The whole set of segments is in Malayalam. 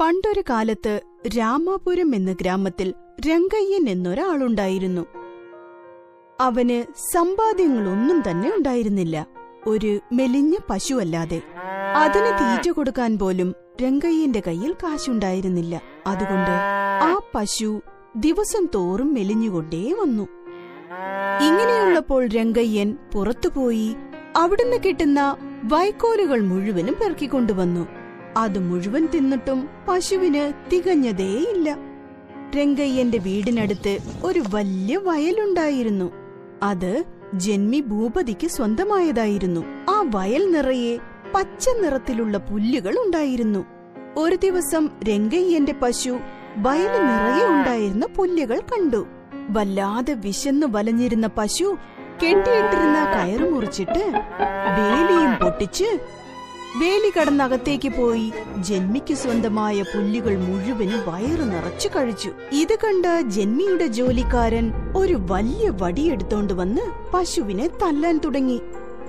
പണ്ടൊരു കാലത്ത് രാമാപുരം എന്ന ഗ്രാമത്തിൽ രംഗയ്യൻ എന്നൊരാളുണ്ടായിരുന്നു. അവന് സമ്പാദ്യങ്ങളൊന്നും തന്നെ ഉണ്ടായിരുന്നില്ല. ഒരു മെലിഞ്ഞ പശുവല്ലാതെ. അതിന് തീറ്റ കൊടുക്കാൻ പോലും രംഗയ്യന്റെ കയ്യിൽ കാശുണ്ടായിരുന്നില്ല. അതുകൊണ്ട് ആ പശു ദിവസം തോറും മെലിഞ്ഞുകൊണ്ടേ വന്നു. ഇങ്ങനെയുള്ളപ്പോൾ രംഗയ്യൻ പുറത്തുപോയി അവിടുന്ന് കിട്ടുന്ന വൈക്കോലുകൾ മുഴുവനും പെറുക്കിക്കൊണ്ടുവന്നു. അത് മുഴുവൻ തിന്നിട്ടും പശുവിന് തികഞ്ഞതേയില്ല. രംഗയ്യന്റെ വീടിനടുത്ത് ഒരു വലിയ വയലുണ്ടായിരുന്നു. അത് ജന്മി ഭൂപതിക്ക് സ്വന്തമായതായിരുന്നു. ആ വയൽ നിറയെ പച്ച നിറത്തിലുള്ള പുല്ലുകൾ ഉണ്ടായിരുന്നു. ഒരു ദിവസം രംഗയ്യന്റെ പശു വയൽ നിറയെ ഉണ്ടായിരുന്ന പുല്ലുകൾ കണ്ടു. വല്ലാതെ വിശന്നു വലഞ്ഞിരുന്ന പശു കെട്ടിയിട്ടിരുന്ന കയറ് മുറിച്ചിട്ട് വേലിയും പൊട്ടിച്ച് വേലി കടന്നകത്തേക്ക് പോയി ജന്മിക്ക് സ്വന്തമായ പുല്ലുകൾ മുഴുവനും വയറു നിറച്ചു കഴിച്ചു. ഇത് കണ്ട് ജന്മിയുടെ ജോലിക്കാരൻ ഒരു വലിയ വടിയെടുത്തോണ്ട് വന്ന് പശുവിനെ തല്ലാൻ തുടങ്ങി.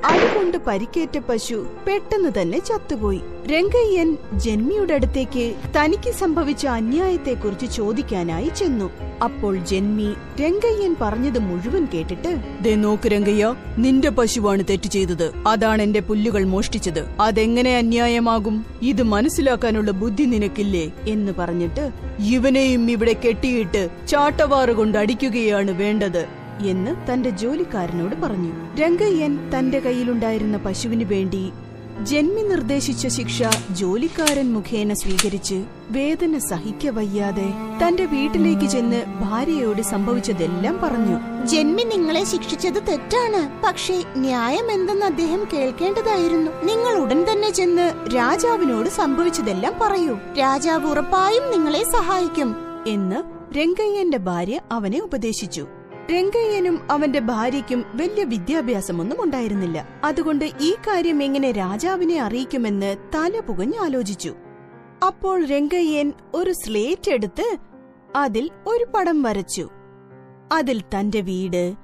അതുകൊണ്ട് പരിക്കേറ്റ പശു പെട്ടെന്ന് തന്നെ ചത്തുപോയി. രംഗയ്യൻ ജന്മിയുടെ അടുത്തേക്ക് തനിക്ക് സംഭവിച്ച അന്യായത്തെക്കുറിച്ച് ചോദിക്കാനായി ചെന്നു. അപ്പോൾ ജന്മി രംഗയ്യൻ പറഞ്ഞത് മുഴുവൻ കേട്ടിട്ട് ദേ നോക്ക് രംഗയ്യ നിന്റെ പശുവാണ് തെറ്റ് ചെയ്തത്. അതാണ് എന്റെ പുല്ലുകൾ മോഷ്ടിച്ചത്. അതെങ്ങനെ അന്യായമാകും? ഇത് മനസ്സിലാക്കാനുള്ള ബുദ്ധി നിനക്കില്ലേ? എന്ന് പറഞ്ഞിട്ട് ഇവനെയും ഇവിടെ കെട്ടിയിട്ട് ചാട്ടവാറുകൊണ്ട് അടിക്കുകയാണ് വേണ്ടത്. എന്ന് തന്റെ ജോലിക്കാരനോട് പറഞ്ഞു. രംഗയ്യൻ തന്റെ കയ്യിലുണ്ടായിരുന്ന പശുവിനു വേണ്ടി ജന്മി നിർദ്ദേശിച്ച ശിക്ഷ ജോലിക്കാരൻ മുഖേന സ്വീകരിച്ച് വേദന സഹിക്ക വയ്യാതെ തന്റെ വീട്ടിലേക്ക് ചെന്ന് ഭാര്യയോട് സംഭവിച്ചതെല്ലാം പറഞ്ഞു. ജന്മി നിങ്ങളെ ശിക്ഷിച്ചത് തെറ്റാണ്. പക്ഷേ ന്യായം എന്തെന്ന് അദ്ദേഹം കേൾക്കേണ്ടതായിരുന്നു. നിങ്ങൾ ഉടൻ തന്നെ ചെന്ന് രാജാവിനോട് സംഭവിച്ചതെല്ലാം പറയൂ. രാജാവ് ഉറപ്പായും നിങ്ങളെ സഹായിക്കും. എന്ന് രംഗയ്യന്റെ ഭാര്യ അവനെ ഉപദേശിച്ചു. രംഗയ്യനും അവന്റെ ഭാര്യയ്ക്കും വലിയ വിദ്യാഭ്യാസമൊന്നും ഉണ്ടായിരുന്നില്ല. അതുകൊണ്ട് ഈ കാര്യം എങ്ങനെ രാജാവിനെ അറിയിക്കുമെന്ന് തല പുകഞ്ഞ് ആലോചിച്ചു. അപ്പോൾ രംഗയ്യൻ ഒരു സ്ലേറ്റ് എടുത്ത് അതിൽ ഒരു പടം വരച്ചു. അതിൽ തന്റെ വീട്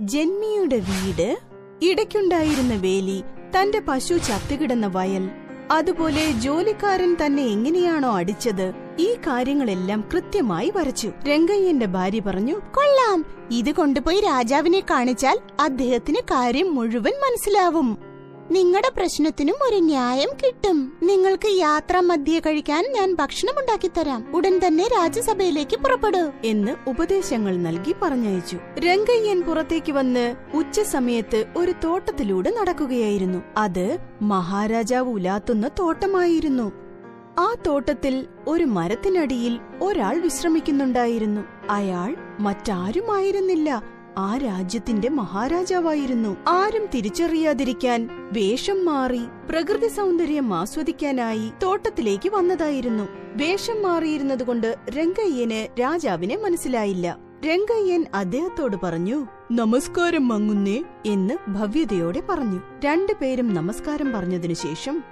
ജന്മിയുടെ വീട് ഇടയ്ക്കുണ്ടായിരുന്ന വേലി തന്റെ പശു ചത്തുകിടന്ന വയൽ അതുപോലെ ജോലിക്കാരൻ തന്നെ എങ്ങനെയാണോ അടിച്ചത് ഈ കാര്യങ്ങളെല്ലാം കൃത്യമായി വരച്ചു. രംഗയ്യന്റെ ഭാര്യ പറഞ്ഞു കൊള്ളാം. ഇത് കൊണ്ടുപോയി രാജാവിനെ കാണിച്ചാൽ അദ്ദേഹത്തിന് കാര്യം മുഴുവൻ മനസ്സിലാവും. നിങ്ങളുടെ പ്രശ്നത്തിനും ഒരു ന്യായം കിട്ടും. നിങ്ങൾക്ക് യാത്രാ മധ്യേ കഴിക്കാൻ ഞാൻ ഭക്ഷണം ഉണ്ടാക്കി തരാം. ഉടൻ തന്നെ രാജ്യസഭയിലേക്ക് പുറപ്പെടൂ. എന്ന് ഉപദേശങ്ങൾ നൽകി പറഞ്ഞയച്ചു. രംഗയ്യൻ പുറത്തേക്ക് വന്ന് ഉച്ച സമയത്ത് ഒരു തോട്ടത്തിലൂടെ നടക്കുകയായിരുന്നു. അത് മഹാരാജാവ് ഉലാത്തുന്ന തോട്ടമായിരുന്നു. ആ തോട്ടത്തിൽ ഒരു മരത്തിനടിയിൽ ഒരാൾ വിശ്രമിക്കുന്നുണ്ടായിരുന്നു. അയാൾ മറ്റാരുമായിരുന്നില്ല. ആ രാജ്യത്തിന്റെ മഹാരാജാവായിരുന്നു. ആരും തിരിച്ചറിയാതിരിക്കാൻ വേഷം മാറി പ്രകൃതി സൗന്ദര്യം ആസ്വദിക്കാനായി തോട്ടത്തിലേക്ക് വന്നതായിരുന്നു. വേഷം മാറിയിരുന്നതുകൊണ്ട് രംഗയ്യന് രാജാവിനെ മനസ്സിലായില്ല. രംഗയ്യൻ അദ്ദേഹത്തോട് പറഞ്ഞു നമസ്കാരം മങ്ങുന്നേ എന്ന് ഭവ്യതയോടെ പറഞ്ഞു. രണ്ടുപേരും നമസ്കാരം പറഞ്ഞതിനു ശേഷം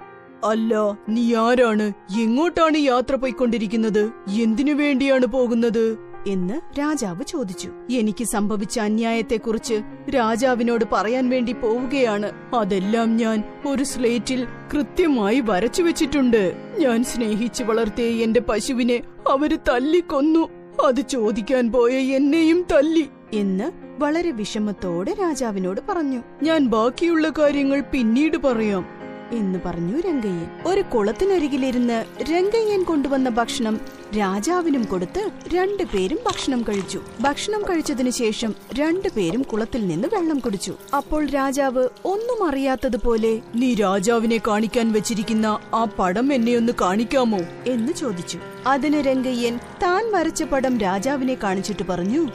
അല്ല നീ ആരാണ്? എങ്ങോട്ടാണ് യാത്ര പോയിക്കൊണ്ടിരിക്കുന്നത്? എന്തിനു വേണ്ടിയാണ് പോകുന്നത്? എന്ന് രാജാവ് ചോദിച്ചു. എനിക്ക് സംഭവിച്ച അന്യായത്തെക്കുറിച്ച് രാജാവിനോട് പറയാൻ വേണ്ടി പോവുകയാണ്. അതെല്ലാം ഞാൻ ഒരു സ്ലേറ്റിൽ കൃത്യമായി വരച്ചു വെച്ചിട്ടുണ്ട്. ഞാൻ സ്നേഹിച്ചു വളർത്തിയ എന്റെ പശുവിനെ അവർ തല്ലിക്കൊന്നു. അത് ചോദിക്കാൻ പോയ എന്നെയും തല്ലി എന്ന് വളരെ വിഷമത്തോടെ രാജാവിനോട് പറഞ്ഞു. ഞാൻ ബാക്കിയുള്ള കാര്യങ്ങൾ പിന്നീട് പറയാം. എന്ന് പറഞ്ഞു രംഗയ്യൻ. ഒരു കുളത്തിനരികിലിരുന്ന് രംഗയ്യൻ കൊണ്ടുവന്ന ഭക്ഷണം രാജാവിനും കൊടുത്ത് രണ്ടുപേരും ഭക്ഷണം കഴിച്ചു. ഭക്ഷണം കഴിച്ചതിനു ശേഷം രണ്ടുപേരും കുളത്തിൽ നിന്ന് വെള്ളം കുടിച്ചു. അപ്പോൾ രാജാവ് ഒന്നും അറിയാത്തതുപോലെ നീ രാജാവിനെ കാണിക്കാൻ വെച്ചിരിക്കുന്ന ആ പടം എന്നെ ഒന്ന് കാണിക്കാമോ? എന്ന് ചോദിച്ചു. അതിന് രംഗയ്യൻ താൻ വരച്ച പടം രാജാവിനെ കാണിച്ചിട്ട് പറഞ്ഞു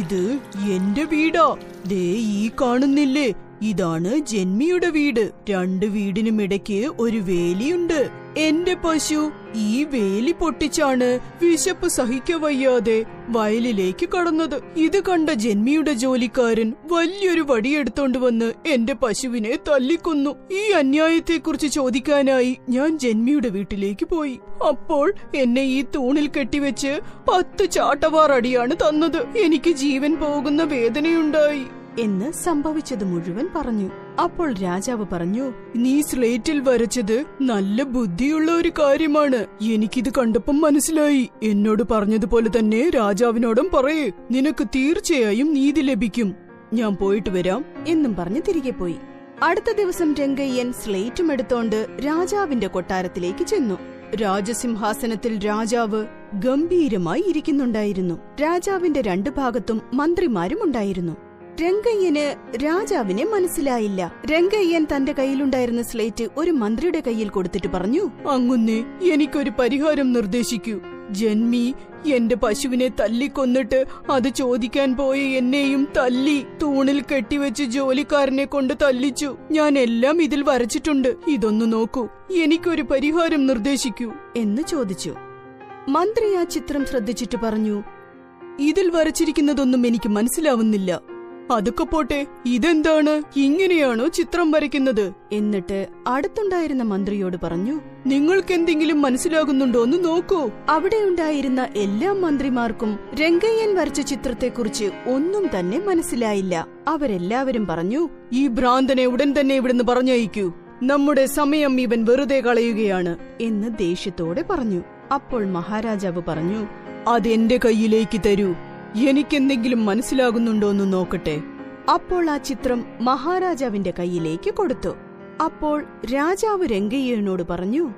ഇത് എന്റെ വീടാ. ദേ ഈ കാണുന്നില്ലേ? ഇതാണ് ജന്മിയുടെ വീട്. രണ്ട് വീടിനും ഇടയ്ക്ക് ഒരു വേലിയുണ്ട്. എന്റെ പശു ഈ വേലി പൊട്ടിച്ചാണ് വിശപ്പ് സഹിക്കവയ്യാതെ വയലിലേക്ക് കടന്നത്. ഇത് കണ്ട ജന്മിയുടെ ജോലിക്കാരൻ വലിയൊരു വടിയെടുത്തോണ്ട് വന്ന് എന്റെ പശുവിനെ തല്ലിക്കൊന്നു. ഈ അന്യായത്തെക്കുറിച്ച് ചോദിക്കാനായി ഞാൻ ജന്മിയുടെ വീട്ടിലേക്ക് പോയി. അപ്പോൾ എന്നെ ഈ തൂണിൽ കെട്ടിവെച്ച് പത്ത് ചാട്ടവാറടിയാണ് തന്നത്. എനിക്ക് ജീവൻ പോകുന്ന വേദനയുണ്ടായി. എന്ന് സംഭവിച്ചത് മുഴുവൻ പറഞ്ഞു. അപ്പോൾ രാജാവ് പറഞ്ഞു നീ സ്ലേറ്റിൽ വരച്ചത് നല്ല ബുദ്ധിയുള്ള ഒരു കാര്യമാണ്. എനിക്കിത് കണ്ടപ്പം മനസ്സിലായി. എന്നോട് പറഞ്ഞതുപോലെ തന്നെ രാജാവിനോടും പറയേ. നിനക്ക് തീർച്ചയായും നീതി ലഭിക്കും. ഞാൻ പോയിട്ട് വരാം. എന്നും പറഞ്ഞ് തിരികെ പോയി. അടുത്ത ദിവസം രംഗയ്യൻ സ്ലേറ്റും എടുത്തോണ്ട് രാജാവിന്റെ കൊട്ടാരത്തിലേക്ക് ചെന്നു. രാജസിംഹാസനത്തിൽ രാജാവ് ഗംഭീരമായി ഇരിക്കുന്നുണ്ടായിരുന്നു. രാജാവിന്റെ രണ്ടു ഭാഗത്തും മന്ത്രിമാരും ഉണ്ടായിരുന്നു. രംഗയ്യന് രാജാവിനെ മനസ്സിലായില്ല. രംഗയ്യൻ തന്റെ കയ്യിലുണ്ടായിരുന്ന സ്ലേറ്റ് ഒരു മന്ത്രിയുടെ കയ്യിൽ കൊടുത്തിട്ട് പറഞ്ഞു അങ്ങുന്നേ എനിക്കൊരു പരിഹാരം നിർദ്ദേശിക്കൂ. ജന്മി എന്റെ പശുവിനെ തല്ലിക്കൊന്നിട്ട് അത് ചോദിക്കാൻ പോയ എന്നെയും തല്ലി തൂണിൽ കെട്ടിവെച്ച് ജോലിക്കാരനെ കൊണ്ട് തല്ലിച്ചു. ഞാൻ എല്ലാം ഇതിൽ വരച്ചിട്ടുണ്ട്. ഇതൊന്നു നോക്കൂ. എനിക്കൊരു പരിഹാരം നിർദ്ദേശിക്കൂ. എന്ന് ചോദിച്ചു. മന്ത്രി ആ ചിത്രം ശ്രദ്ധിച്ചിട്ട് പറഞ്ഞു ഇതിൽ വരച്ചിരിക്കുന്നതൊന്നും എനിക്ക് മനസ്സിലാവുന്നില്ല. അതൊക്കെ പോട്ടെ ഇതെന്താണ്? ഇങ്ങനെയാണോ ചിത്രം വരയ്ക്കുന്നത്? എന്നിട്ട് അടുത്തുണ്ടായിരുന്ന മന്ത്രിയോട് പറഞ്ഞു നിങ്ങൾക്ക് എന്തെങ്കിലും മനസ്സിലാകുന്നുണ്ടോ എന്ന് നോക്കൂ. അവിടെ ഉണ്ടായിരുന്ന എല്ലാ മന്ത്രിമാർക്കും രംഗയ്യൻ വരച്ച ചിത്രത്തെക്കുറിച്ച് ഒന്നും തന്നെ മനസ്സിലായില്ല. അവരെല്ലാവരും പറഞ്ഞു ഈ ഭ്രാന്തനെ ഉടൻ തന്നെ ഇവിടുന്ന് പറഞ്ഞയക്കൂ. നമ്മുടെ സമയം ഇവൻ വെറുതെ കളയുകയാണ് എന്ന് ദേഷ്യത്തോടെ പറഞ്ഞു. അപ്പോൾ മഹാരാജാവ് പറഞ്ഞു അതെന്റെ കയ്യിലേക്ക് തരൂ. എനിക്കെന്തെങ്കിലും മനസ്സിലാകുന്നുണ്ടോ എന്ന് നോക്കട്ടെ. അപ്പോൾ ആ ചിത്രം മഹാരാജാവിന്റെ കയ്യിലേക്ക് കൊടുത്തു. അപ്പോൾ രാജാവ് രംഗയ്യനോട് പറഞ്ഞു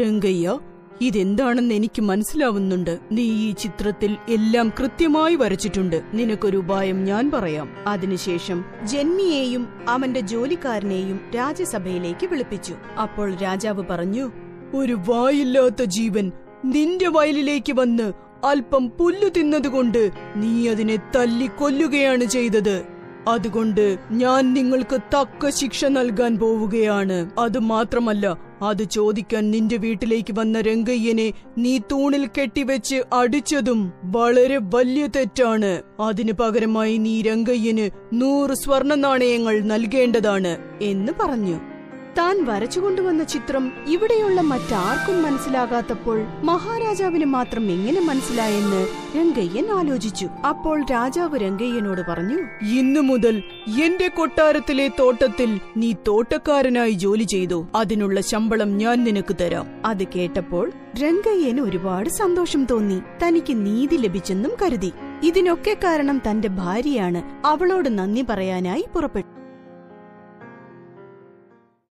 രംഗയ്യ ഇതെന്താണെന്ന് എനിക്ക് മനസ്സിലാവുന്നുണ്ട്. നീ ഈ ചിത്രത്തിൽ എല്ലാം കൃത്യമായി വരച്ചിട്ടുണ്ട്. നിനക്കൊരു ഉപായം ഞാൻ പറയാം. അതിനുശേഷം ജന്മിയെയും അവന്റെ ജോലിക്കാരനെയും രാജ്യസഭയിലേക്ക് വിളിപ്പിച്ചു. അപ്പോൾ രാജാവ് പറഞ്ഞു ഒരു വായില്ലാത്ത ജീവൻ നിന്റെ വയലിലേക്ക് വന്ന് അല്പം പുല്ലു തിന്നതുകൊണ്ട് നീ അതിനെ തല്ലി കൊല്ലുകയാണ് ചെയ്തത്. അതുകൊണ്ട് ഞാൻ നിങ്ങൾക്ക് തക്ക ശിക്ഷ നൽകാൻ പോവുകയാണ്. അത് മാത്രമല്ല അത് ചോദിക്കാൻ നിന്റെ വീട്ടിലേക്ക് വന്ന രംഗയ്യനെ നീ തൂണിൽ കെട്ടിവെച്ച് അടിച്ചതും വളരെ വലിയ തെറ്റാണ്. അതിനു പകരമായി നീ രംഗയ്യന് നൂറ് സ്വർണ നാണയങ്ങൾ നൽകേണ്ടതാണ് എന്ന് പറഞ്ഞു. താൻ വരച്ചുകൊണ്ടുവന്ന ചിത്രം ഇവിടെയുള്ള മറ്റാർക്കും മനസ്സിലാകാത്തപ്പോൾ മഹാരാജാവിന് മാത്രം എങ്ങനെ മനസ്സിലായെന്ന് രംഗയ്യൻ ആലോചിച്ചു. അപ്പോൾ രാജാവ് രംഗയ്യനോട് പറഞ്ഞു ഇന്നു മുതൽ എന്റെ കൊട്ടാരത്തിലെ തോട്ടത്തിൽ നീ തോട്ടക്കാരനായി ജോലി ചെയ്തു. അതിനുള്ള ശമ്പളം ഞാൻ നിനക്ക് തരാം. അത് കേട്ടപ്പോൾ രംഗയ്യന് ഒരുപാട് സന്തോഷം തോന്നി. തനിക്ക് നീതി ലഭിച്ചെന്നും കരുതി. ഇതിനൊക്കെ കാരണം തന്റെ ഭാര്യയാണ്. അവളോട് നന്ദി പറയാനായി പുറപ്പെട്ടു.